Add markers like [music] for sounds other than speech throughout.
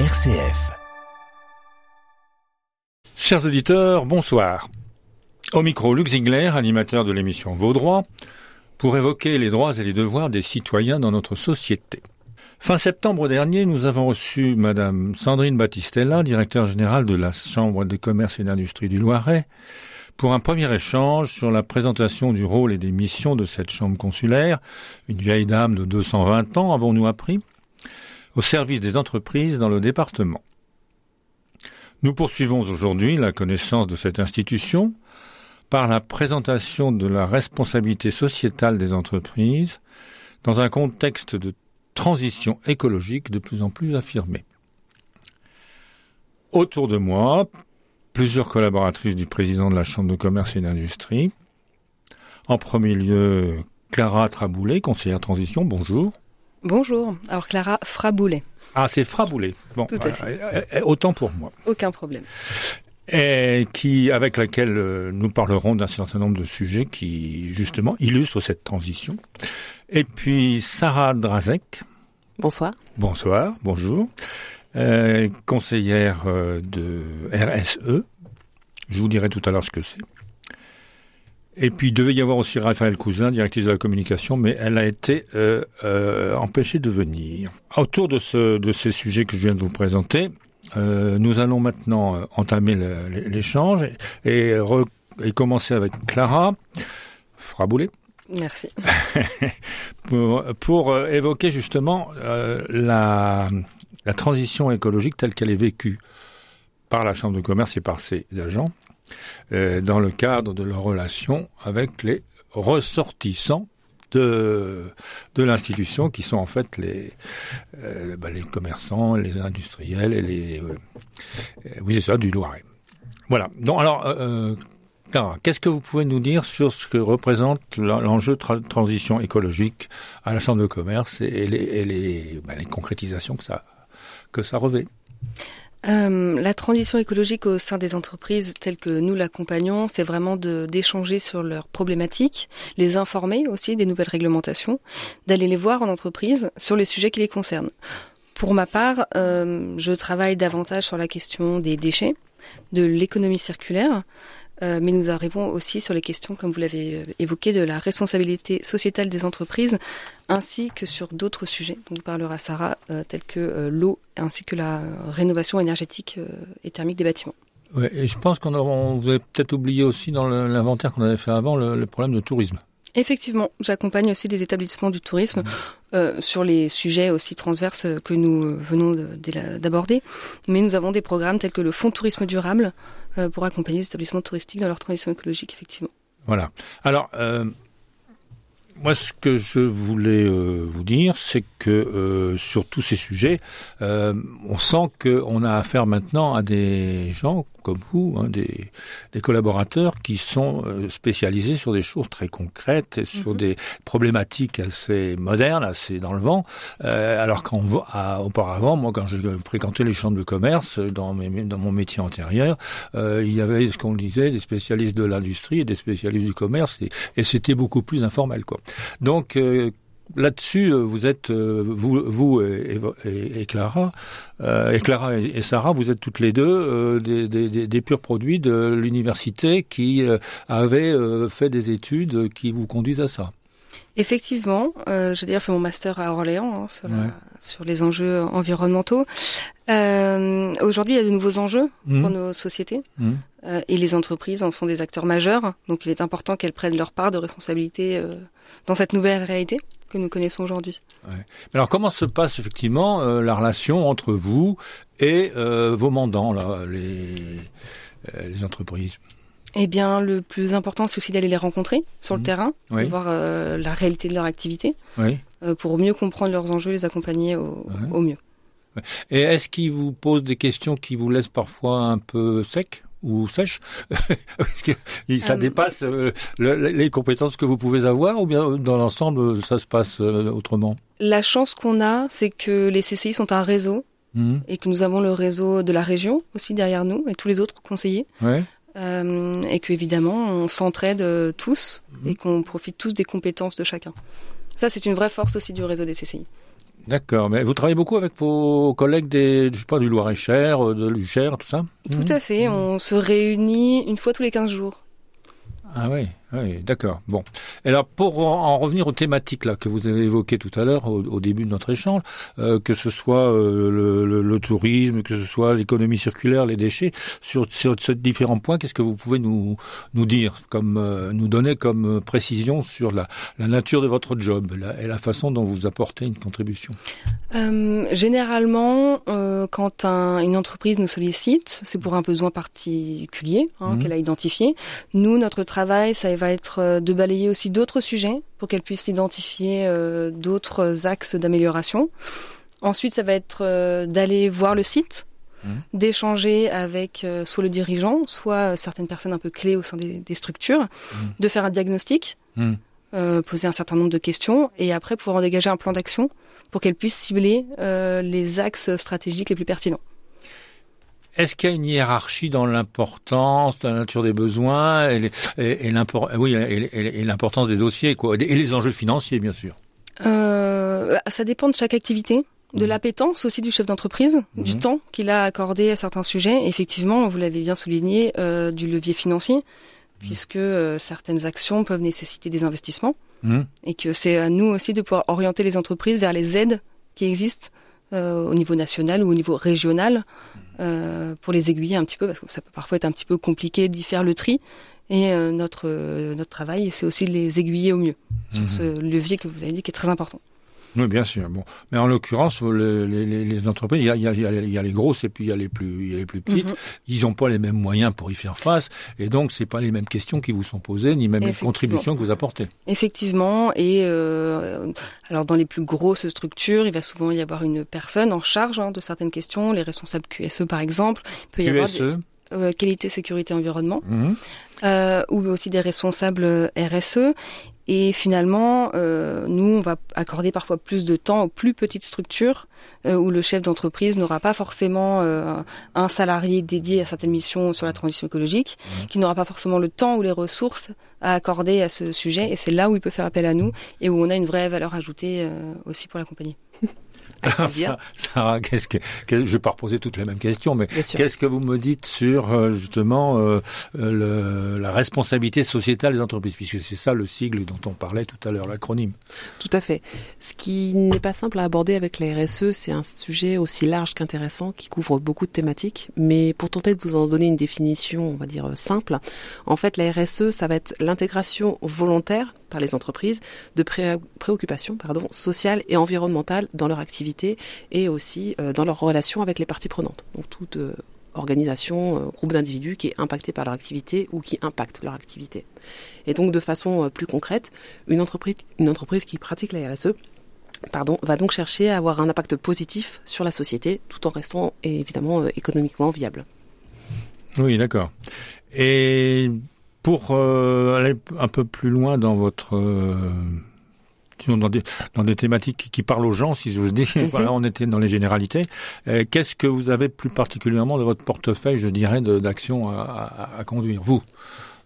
RCF. Chers auditeurs, bonsoir. Au micro, Luc Ziegler, animateur de l'émission Vos pour évoquer les droits et les devoirs des citoyens dans notre société. Fin septembre dernier, nous avons reçu Madame Sandrine Battistella, directeur générale de la Chambre des commerces et d'industrie du Loiret, pour un premier échange sur la présentation du rôle et des missions de cette chambre consulaire, une vieille dame de 220 ans, avons-nous appris, au service des entreprises dans le département. Nous poursuivons aujourd'hui la connaissance de cette institution par la présentation de la responsabilité sociétale des entreprises dans un contexte de transition écologique de plus en plus affirmé. Autour de moi, plusieurs collaboratrices du président de la Chambre de commerce et d'industrie. En premier lieu, Clara Traboulet, conseillère transition, bonjour. Bonjour. Alors Clara Fraboulet. Ah, c'est Fraboulet. Bon, Tout à fait. autant pour moi. Aucun problème. Et qui, avec laquelle euh, nous parlerons d'un certain nombre de sujets qui, justement, illustrent cette transition. Et puis, Sarah Drazek. Bonsoir. Bonsoir, bonjour. Euh, conseillère euh, de RSE. Je vous dirai tout à l'heure ce que c'est. Et puis, il devait y avoir aussi Raphaël Cousin, directrice de la communication, mais elle a été euh, euh, empêchée de venir. Autour de, ce, de ces sujets que je viens de vous présenter, euh, nous allons maintenant euh, entamer l'échange et, et commencer avec Clara Fraboulet Merci. [laughs] pour, pour euh, évoquer justement euh, la, la transition écologique telle qu'elle est vécue par la Chambre de commerce et par ses agents euh, dans le cadre de leur relation avec les ressortissants de, de l'institution qui sont en fait les, euh, bah, les commerçants, les industriels et les... euh, oui, c'est ça, du Loiret. Voilà. Donc alors... Clara, qu'est-ce que vous pouvez nous dire sur ce que représente l'en- l'enjeu tra- transition écologique à la Chambre de commerce et, et les, et les, bah, les concrétisations que ça, que ça revêt? Euh, la transition écologique au sein des entreprises telles que nous l'accompagnons, c'est vraiment d'échanger sur leurs problématiques, les informer aussi des nouvelles réglementations, d'aller les voir en entreprise sur les sujets qui les concernent. Pour ma part, euh, je travaille davantage sur la question des déchets, de l'économie circulaire, euh, mais nous arrivons aussi sur les questions, comme vous l'avez euh, évoqué, de la responsabilité sociétale des entreprises, ainsi que sur d'autres sujets dont parlera Sarah, euh, tels que l'eau, ainsi que la rénovation énergétique et thermique des bâtiments. Ouais, et je pense qu'on vous avez peut-être oublié aussi dans l'inventaire qu'on avait fait avant le problème de tourisme. Effectivement, j'accompagne aussi des établissements du tourisme euh, sur les sujets aussi transverses que nous euh, venons d'aborder. Mais nous avons des programmes tels que le Fonds tourisme durable euh, pour accompagner les établissements touristiques dans leur transition écologique, effectivement. Voilà. Alors, euh, moi, ce que je voulais euh, vous dire, c'est que euh, sur tous ces sujets, euh, on sent qu'on a affaire maintenant à des gens comme vous, hein, des, des collaborateurs qui sont euh, spécialisés sur des choses très concrètes et sur Mhm. des problématiques assez modernes, assez dans le vent. Euh, alors qu'auparavant, moi, quand j'ai fréquenté les chambres de commerce dans, mes, dans mon métier antérieur, euh, il y avait ce qu'on disait des spécialistes de l'industrie et des spécialistes du commerce, et, et c'était beaucoup plus informel, quoi. Donc euh, là-dessus, euh, vous êtes euh, vous, vous et, et- et Clara, euh, et Clara et, et Sarah, vous êtes toutes les deux euh, des, des- des- des purs produits de l'université qui euh, euh, fait des études qui vous conduisent à ça. Effectivement, j'ai d'ailleurs fait mon master à Orléans hein, sur, la- Ouais. Sur les enjeux environnementaux. Euh, Aujourd'hui, il y a de nouveaux enjeux Mhm. pour nos sociétés Mhm. euh, et les entreprises en sont des acteurs majeurs. Donc, il est important qu'elles prennent leur part de responsabilité euh, dans cette nouvelle réalité que nous connaissons aujourd'hui. Alors comment se passe effectivement la relation entre vous et vos mandants, là, les, les entreprises? Eh bien, le plus important, c'est aussi d'aller les rencontrer sur le Mhm. terrain, Oui. de voir euh, la réalité de leur activité, Oui. Euh, pour mieux comprendre leurs enjeux, les accompagner au, Ouais. au mieux. Et est-ce qu'ils vous posent des questions qui vous laissent parfois un peu sec ou sèche [laughs] Parce que ça Euh, dépasse euh, le- les compétences que vous pouvez avoir ou bien dans l'ensemble ça se passe autrement La chance qu'on a, c'est que les CCI sont un réseau Mhm. et que nous avons le réseau de la région aussi derrière nous et tous les autres conseillers. Ouais. Euh, et qu'évidemment, on s'entraide tous et qu'on profite tous des compétences de chacun. Ça, c'est une vraie force aussi du réseau des CCI. D'accord, mais vous travaillez beaucoup avec vos collègues des, je sais pas, du Loir-et-Cher, de l'Ucher, tout ça? Tout à fait, on se réunit une fois tous les 15 jours. Ah oui, oui, d'accord. Bon. Alors pour en revenir aux thématiques là que vous avez évoquées tout à l'heure au, début de notre échange, euh, que ce soit euh, le, le, tourisme, que ce soit l'économie circulaire, les déchets, sur, sur ces différents points, qu'est-ce que vous pouvez nous nous dire, comme euh, nous donner comme précision sur la, la nature de votre job et la façon dont vous apportez une contribution? Généralement, quand un, une entreprise nous sollicite, c'est pour un besoin particulier hein, mmh. qu'elle a identifié. Nous, notre travail, ça va être euh, de balayer aussi d'autres sujets pour qu'elle puisse identifier euh, d'autres axes d'amélioration. Ensuite, ça va être euh, d'aller voir le site, mmh. d'échanger avec soit le dirigeant, soit certaines personnes un peu clés au sein des, structures, mmh. de faire un diagnostic, mmh. poser un certain nombre de questions et après pouvoir en dégager un plan d'action pour qu'elle puisse cibler les axes stratégiques les plus pertinents. Est-ce qu'il y a une hiérarchie dans l'importance, la nature des besoins et, et, oui, et, l'importance des dossiers quoi, et les enjeux financiers, bien sûr euh, Ça dépend de chaque activité de mmh. l'appétence aussi du chef d'entreprise, du mmh. temps qu'il a accordé à certains sujets. Effectivement, vous l'avez bien souligné, euh, du levier financier, mmh. puisque euh, certaines actions peuvent nécessiter des investissements, et que c'est à nous aussi de pouvoir orienter les entreprises vers les aides qui existent euh, au niveau national ou au niveau régional euh, pour les aiguiller un petit peu parce que ça peut parfois être un petit peu compliqué d'y faire le tri. Et euh, notre notre travail, c'est aussi de les aiguiller au mieux sur mhm. ce levier que vous avez dit qui est très important. Oui, bien sûr. Bon, mais en l'occurrence, les, les, les, entreprises, il y, a, il, y a, il y, a, les grosses et puis il y a les plus, il y a les plus petites. Mhm. Ils n'ont pas les mêmes moyens pour y faire face, et donc c'est pas les mêmes questions qui vous sont posées, ni même les contributions que vous apportez. Effectivement, et euh, alors dans les plus grosses structures, il va souvent y avoir une personne en charge hein, de certaines questions, les responsables QSE par exemple. Il peut y QSE. avoir euh, qualité, sécurité, environnement, mhm. euh, ou aussi des responsables RSE. Et finalement, euh, nous, on va accorder parfois plus de temps aux plus petites structures euh, où le chef d'entreprise n'aura pas forcément euh, un salarié dédié à certaines missions sur la transition écologique, mmh. qui n'aura pas forcément le temps ou les ressources à accorder à ce sujet. Et c'est là où il peut faire appel à nous et où on a une vraie valeur ajoutée euh, aussi pour la compagnie. [laughs] [laughs] Sarah, qu'est-ce que, je vais pas reposer toutes les mêmes questions, mais qu'est-ce que vous me dites sur euh, justement euh, le, la responsabilité sociétale des entreprises, puisque c'est ça le sigle dont on parlait tout à l'heure, l'acronyme. Tout à fait. Ce qui n'est pas simple à aborder avec la RSE, c'est un sujet aussi large qu'intéressant qui couvre beaucoup de thématiques. Mais pour tenter de vous en donner une définition, on va dire simple, en fait, la RSE, ça va être l'intégration volontaire par les entreprises de préoccupations pardon, sociales et environnementales dans leur activité et aussi euh, dans leur relation avec les parties prenantes. Donc toute euh, organisation, euh, groupe d'individus qui est impacté par leur activité ou qui impacte leur activité. Et donc de façon plus concrète, une entreprise, une entreprise qui pratique la RSE pardon, va donc chercher à avoir un impact positif sur la société tout en restant évidemment économiquement viable. Oui, d'accord. Et pour euh, aller un peu plus loin dans votre euh, dans des, dans des thématiques qui parlent aux gens, si j'ose dire. Mhm. Voilà, on était dans les généralités. Euh, qu'est-ce que vous avez plus particulièrement de votre portefeuille, je dirais, d'actions à, à, conduire, vous?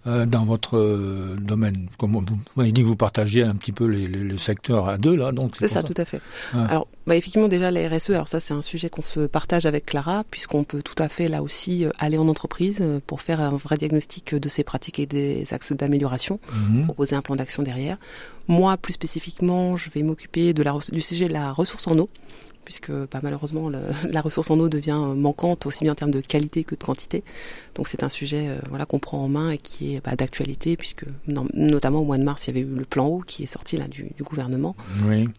Euh, dans votre euh, domaine Comme vous m'avez dit que vous partagiez un petit peu les, les, le secteur à deux là, donc c'est ça, tout à fait. Alors, bah, effectivement, déjà la RSE. Alors ça, c'est un sujet qu'on se partage avec Clara, puisqu'on peut tout à fait là aussi euh, aller en entreprise pour faire un vrai diagnostic de ses pratiques et des axes d'amélioration, mhm. proposer un plan d'action derrière. Moi, plus spécifiquement, je vais m'occuper de la, du sujet de la ressource en eau puisque bah, malheureusement [laughs] la ressource en eau devient manquante aussi bien en termes de qualité que de quantité. Donc c'est un sujet euh, voilà qu'on prend en main et qui est bah, d'actualité puisque notamment au mois de mars il y avait eu le plan eau qui est sorti là du, gouvernement.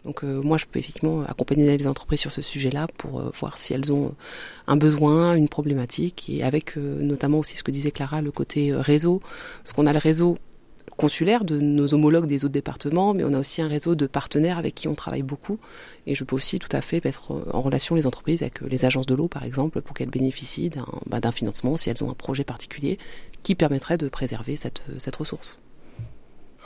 Donc euh, moi je peux effectivement accompagner les entreprises sur ce sujet-là pour euh, voir si elles ont un besoin, une problématique et avec notamment aussi ce que disait Clara le côté réseau, parce qu'on a le réseau consulaire de nos homologues des autres départements, mais on a aussi un réseau de partenaires avec qui on travaille beaucoup. Et je peux aussi tout à fait mettre en relation les entreprises avec les agences de l'eau, par exemple, pour qu'elles bénéficient d'un bah, financement si elles ont un projet particulier qui permettrait de préserver cette ressource.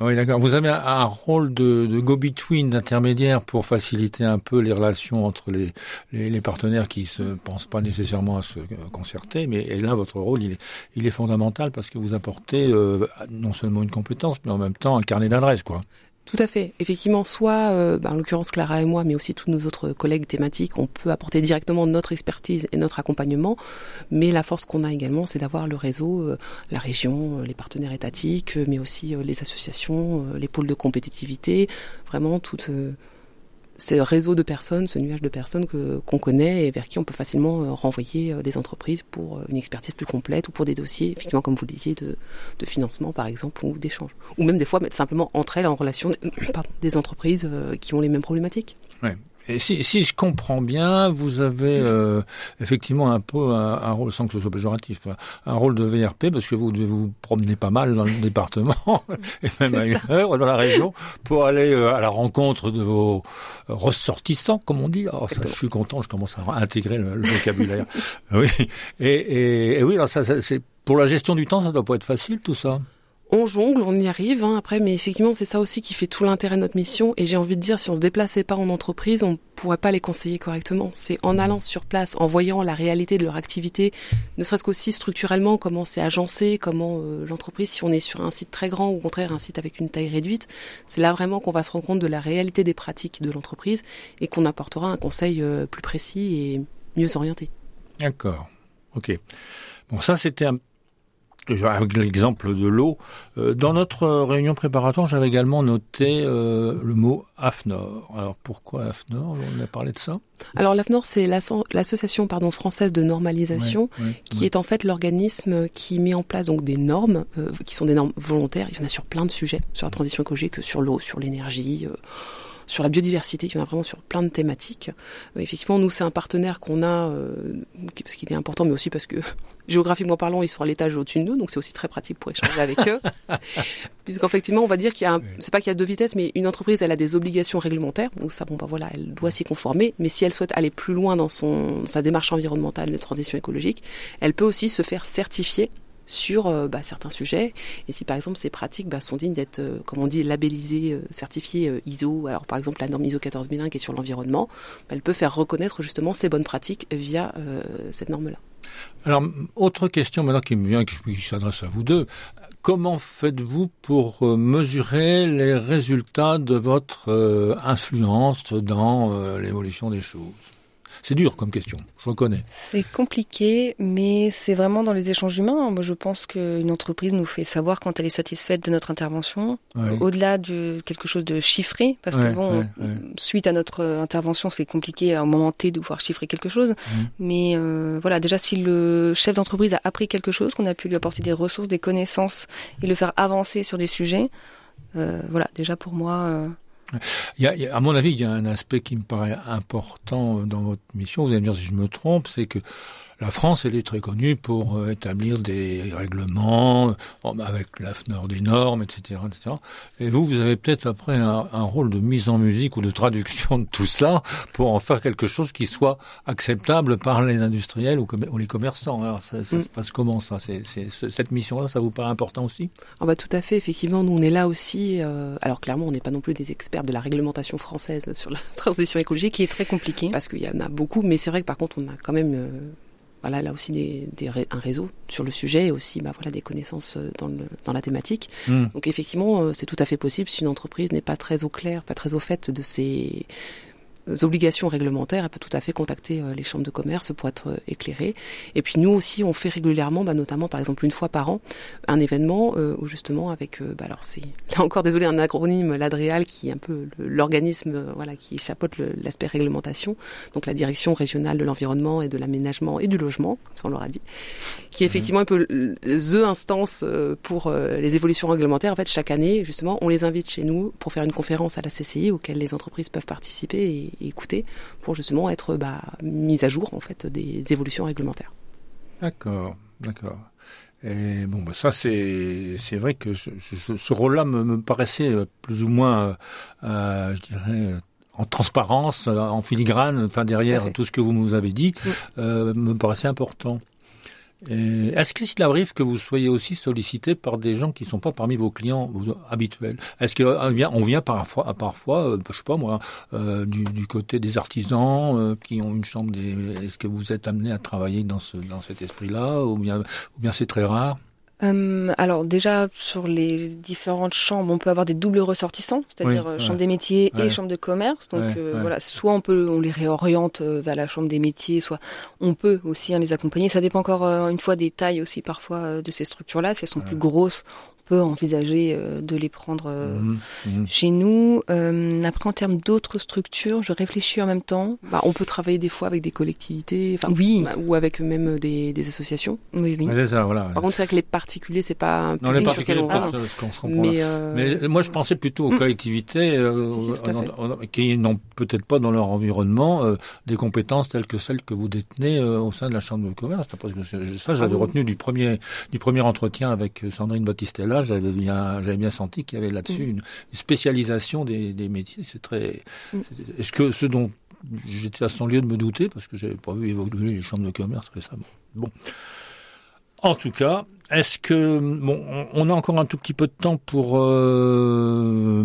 Oui, d'accord. Vous avez un rôle de, go-between, d'intermédiaire pour faciliter un peu les relations entre les, partenaires qui se pensent pas nécessairement à se concerter, mais là, votre rôle, il est, il est fondamental parce que vous apportez euh, non seulement une compétence, mais en même temps un carnet d'adresses, quoi. Tout à fait. Effectivement, soit, euh, bah, en l'occurrence Clara et moi, mais aussi tous nos autres collègues thématiques, on peut apporter directement notre expertise et notre accompagnement. Mais la force qu'on a également, c'est d'avoir le réseau, euh, la région, euh, les partenaires étatiques, mais aussi les associations, les pôles de compétitivité, vraiment toute ce réseau de personnes, ce nuage de personnes que qu'on connaît et vers qui on peut facilement euh, renvoyer les euh, entreprises pour euh, une expertise plus complète ou pour des dossiers, effectivement, comme vous le disiez, de, de financement par exemple ou d'échange. Ou même des fois mettre simplement entre elles en relation des [coughs] entreprises qui ont les mêmes problématiques. Ouais. Et si, si je comprends bien, vous avez euh, effectivement un peu un, rôle, sans que ce soit péjoratif, un rôle de VRP parce que vous devez vous promener pas mal dans le [laughs] département et même ailleurs dans la région pour aller euh, à la rencontre de vos ressortissants, comme on dit. Alors ça, je suis content, je commence à intégrer le, vocabulaire. [laughs] oui. Et, et, et oui, alors ça, ça c'est pour la gestion du temps, ça doit pas être facile tout ça on jongle, on y arrive hein, après, mais effectivement c'est ça aussi qui fait tout l'intérêt de notre mission. Et j'ai envie de dire, si on se déplaçait pas en entreprise, on pourrait pas les conseiller correctement. C'est en allant sur place, en voyant la réalité de leur activité, ne serait-ce qu'aussi structurellement comment c'est agencé, comment euh, l'entreprise, si on est sur un site très grand ou au contraire un site avec une taille réduite, c'est là vraiment qu'on va se rendre compte de la réalité des pratiques de l'entreprise et qu'on apportera un conseil euh, plus précis et mieux orienté. D'accord. Ok. Bon, ça c'était un avec l'exemple de l'eau. Euh, dans notre réunion préparatoire, j'avais également noté euh, le mot AFNOR. Alors pourquoi AFNOR? On a parlé de ça? Alors l'AFNOR, c'est l'association pardon française de normalisation, qui est en fait l'organisme qui met en place donc des normes, euh, qui sont des normes volontaires. Il y en a sur plein de sujets, sur la transition écologique, sur l'eau, sur l'énergie sur la biodiversité, il y en a vraiment sur plein de thématiques. Euh, effectivement, nous, c'est un partenaire qu'on a, euh, parce qu'il est important, mais aussi parce que [laughs] géographiquement parlant, ils sont à l'étage au-dessus de nous, donc c'est aussi très pratique pour échanger avec eux. [laughs] Puisqu'effectivement, on va dire qu'il y a, c'est pas qu'il y a deux vitesses, mais une entreprise, elle a des obligations réglementaires, donc ça, bon, bah voilà, elle doit s'y conformer. Mais si elle souhaite aller plus loin dans son sa démarche environnementale de transition écologique, elle peut aussi se faire certifier sur euh, bah, certains sujets. Et si par exemple ces pratiques bah, sont dignes d'être, euh, comme on dit, labellisées, euh, certifiées ISO, alors par exemple la norme ISO 14001 qui est sur l'environnement, bah, elle peut faire reconnaître justement ces bonnes pratiques via cette norme-là. Alors, autre question maintenant qui me vient, qui s'adresse à vous deux. Comment faites-vous pour mesurer les résultats de votre influence dans l'évolution des choses? C'est dur comme question, je reconnais. C'est compliqué, mais c'est vraiment dans les échanges humains. Moi, je pense qu'une entreprise nous fait savoir quand elle est satisfaite de notre intervention, au-delà de quelque chose de chiffré, parce que bon, suite à notre intervention, c'est compliqué à un moment T de pouvoir chiffrer quelque chose. Mmh. Mais euh, voilà, déjà si le chef d'entreprise a appris quelque chose, qu'on a pu lui apporter des ressources, des connaissances et le faire avancer sur des sujets, euh, voilà, déjà pour moi. Euh, il y a, à mon avis, il y a un aspect qui me paraît important dans votre mission. Vous allez me dire si je me trompe, c'est que la France, elle est très connue pour euh, établir des règlements euh, avec l'AFNOR des normes, etc., etc. Et vous, vous avez peut-être après un, rôle de mise en musique ou de traduction de tout ça pour en faire quelque chose qui soit acceptable par les industriels ou, les commerçants. Alors, ça, ça mm. se passe comment ça? Cette mission-là, ça vous paraît important aussi? Ah bah, Tout à fait. Effectivement, nous, on est là aussi. Euh, alors, clairement, on n'est pas non plus des experts de la réglementation française sur la [laughs] transition écologique. Qui est très compliquée. Parce qu'il y en a beaucoup. Mais c'est vrai que par contre, on a quand même voilà là aussi des, des, un réseau sur le sujet et aussi bah voilà des connaissances euh, dans, le, dans la thématique. Hmm. Donc effectivement, euh, c'est tout à fait possible si une entreprise n'est pas très au clair, pas très au fait de ses obligations réglementaires, elle peut tout à fait contacter euh, les chambres de commerce pour être euh, éclairée. Et puis nous aussi, on fait régulièrement, bah, notamment par exemple une fois par an, un événement euh, où justement avec, bah, alors c'est [laughs] là encore désolé un acronyme, l'ADREAL qui est un peu l'organisme voilà qui chapeaute l'aspect réglementation, donc la direction régionale de l'environnement et de l'aménagement et du logement, comme ça on l'aura dit, qui est effectivement un peu the instance pour les évolutions réglementaires. En fait, chaque année, justement, on les invite chez nous pour faire une conférence à la CCI auquel les entreprises peuvent participer et écouter pour justement être bah, mise à jour en fait des évolutions réglementaires. D'accord, d'accord. Et bon, bah ça c'est c'est vrai que ce, ce, rôle-là me, me, paraissait euh, plus ou moins, euh, euh, je dirais, en transparence, en filigrane, enfin derrière tout, ce que vous nous avez dit, me paraissait important. Est-ce qu'il arrive que vous soyez aussi sollicité par des gens qui ne sont pas parmi vos clients habituels? Est-ce qu'on vient, on vient parfois, parfois, euh, je sais pas moi, euh, du, côté des artisans euh, qui ont une chambre des... Est-ce que vous êtes amené à travailler dans, ce, dans cet esprit-là? Ou bien, ou bien c'est très rare? Euh, alors déjà sur les différentes chambres, on peut avoir des doubles ressortissants, c'est-à-dire euh, chambre des métiers et chambre de commerce. Donc euh, voilà, soit on peut on les réoriente vers la chambre des métiers, soit on peut aussi hein, les accompagner. Ça dépend encore une fois des tailles aussi parfois de ces structures-là. Si elles sont plus grosses, peut envisager euh, de les prendre euh, mhm, mhm. chez nous. Euh, après, en termes d'autres structures, je réfléchis en même temps. Bah, on peut travailler des fois avec des collectivités, oui, bah, ou avec même des, des associations. Oui, ça, voilà. Par contre, c'est vrai que les particuliers, c'est pas un non, les particuliers, on... mais, mais moi, je pensais plutôt aux mm. collectivités qui n'ont peut-être pas dans leur environnement des compétences telles que celles que vous détenez au sein de la chambre de commerce. Parce que ça, j'avais ah retenu du premier du premier entretien avec Sandrine Battistella j'avais bien, j'avais bien senti qu'il y avait là-dessus mm. une, spécialisation des, des métiers. C'est très. Mm. Est-ce que ce dont j'étais à son lieu de me douter, parce que j'avais pas vu évoluer les chambres de commerce récemment? Bon. En tout cas, est-ce que bon, on a encore un tout petit peu de temps pour euh,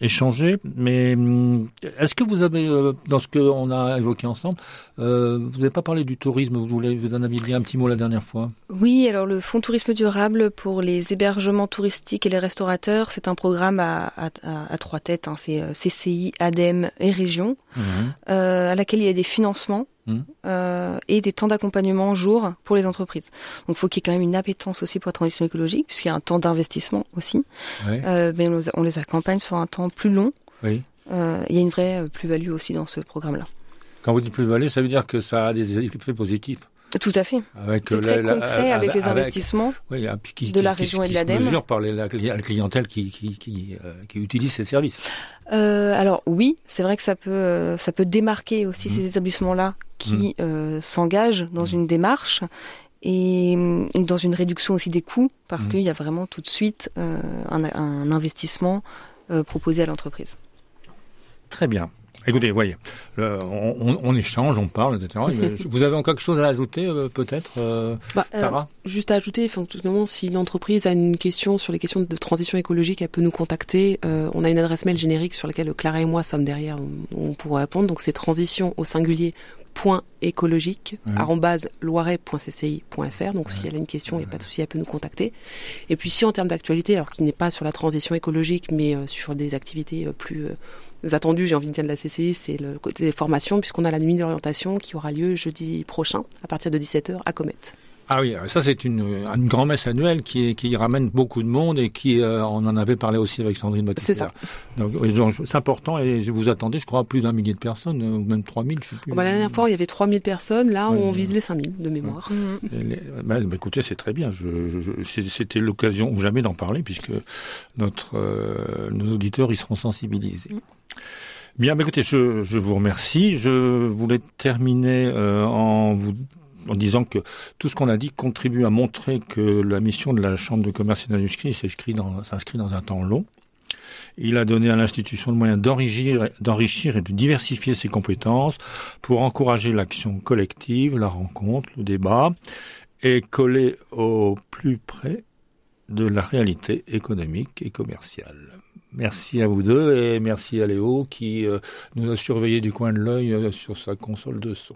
échanger, mais hum, est-ce que vous avez, euh, dans ce qu'on a évoqué ensemble, euh, vous n'avez pas parlé du tourisme Vous voulez, vous en aviez dit un petit mot la dernière fois? Oui, alors le Fonds tourisme durable pour les hébergements touristiques et les restaurateurs, c'est un programme à, à, trois têtes. Hein. c'est CCI, ADEME et Région, mmh. à laquelle il y a des financements Mmh. Euh, et des temps d'accompagnement jour pour les entreprises. Donc, il faut qu'il y ait quand même une appétence aussi pour la transition écologique, puisqu'il y a un temps d'investissement aussi. Euh, mais on, les accompagne sur un temps plus long. Oui. Euh, il y a une vraie plus-value aussi dans ce programme-là. Quand vous dites plus-value, ça veut dire que ça a des effets positifs tout à fait. C'est très concret avec les investissements de la région et de l'ADEME. mesure par la clientèle qui, qui, qui, qui utilise ces services. Euh, alors oui, c'est vrai que ça peut euh, ça peut démarquer aussi mmh. ces établissements-là qui mmh. euh, s'engagent dans mmh. une démarche et dans une réduction aussi des coûts parce qu'il y a vraiment tout de suite un, un, investissement proposé à l'entreprise. Très bien. Écoutez, voyez, on, on, échange, on parle, etc. [laughs] Vous avez encore quelque chose à ajouter, euh, peut-être, euh, bah, Sarah? Juste à ajouter, effectivement, si une entreprise a une question sur les questions de transition écologique, elle peut nous contacter. Euh, on a une adresse mail générique sur laquelle Clara et moi sommes derrière, on, on pourra répondre. Donc c'est transition au singulier point écologique loiret.cci.fr donc si elle a une question il n'y a pas de souci elle peut nous contacter et puis si en termes d'actualité alors qui n'est pas sur la transition écologique mais sur des activités plus attendus, j'ai envie de dire, de la CCI, c'est le côté des formations, puisqu'on a la nuit d'orientation qui aura lieu jeudi prochain, à partir de 17h, à Comet. Ah oui, ça c'est une, une grand-messe annuelle qui, qui ramène beaucoup de monde et qui, euh, on en avait parlé aussi avec Sandrine Baptiste. C'est ça. Donc c'est important et vous attendez, je crois, plus d'un millier de personnes, ou même 3000, je sais plus. Bah, la dernière fois, il y avait 3000 personnes, là on vise les 5000 de mémoire. Bah, bah, écoutez, c'est très bien, je, je, c'était l'occasion ou jamais d'en parler puisque notre, euh, nos auditeurs, ils seront sensibilisés. Mm. Bien, écoutez, je, je, vous remercie. Je voulais terminer euh, en vous en disant que tout ce qu'on a dit contribue à montrer que la mission de la Chambre de commerce et d'industrie s'inscrit dans, dans un temps long. Il a donné à l'institution le moyen d'enrichir et de diversifier ses compétences pour encourager l'action collective, la rencontre, le débat et coller au plus près de la réalité économique et commerciale. Merci à vous deux et merci à Léo qui euh, nous a surveillé du coin de l'œil euh, sur sa console de son.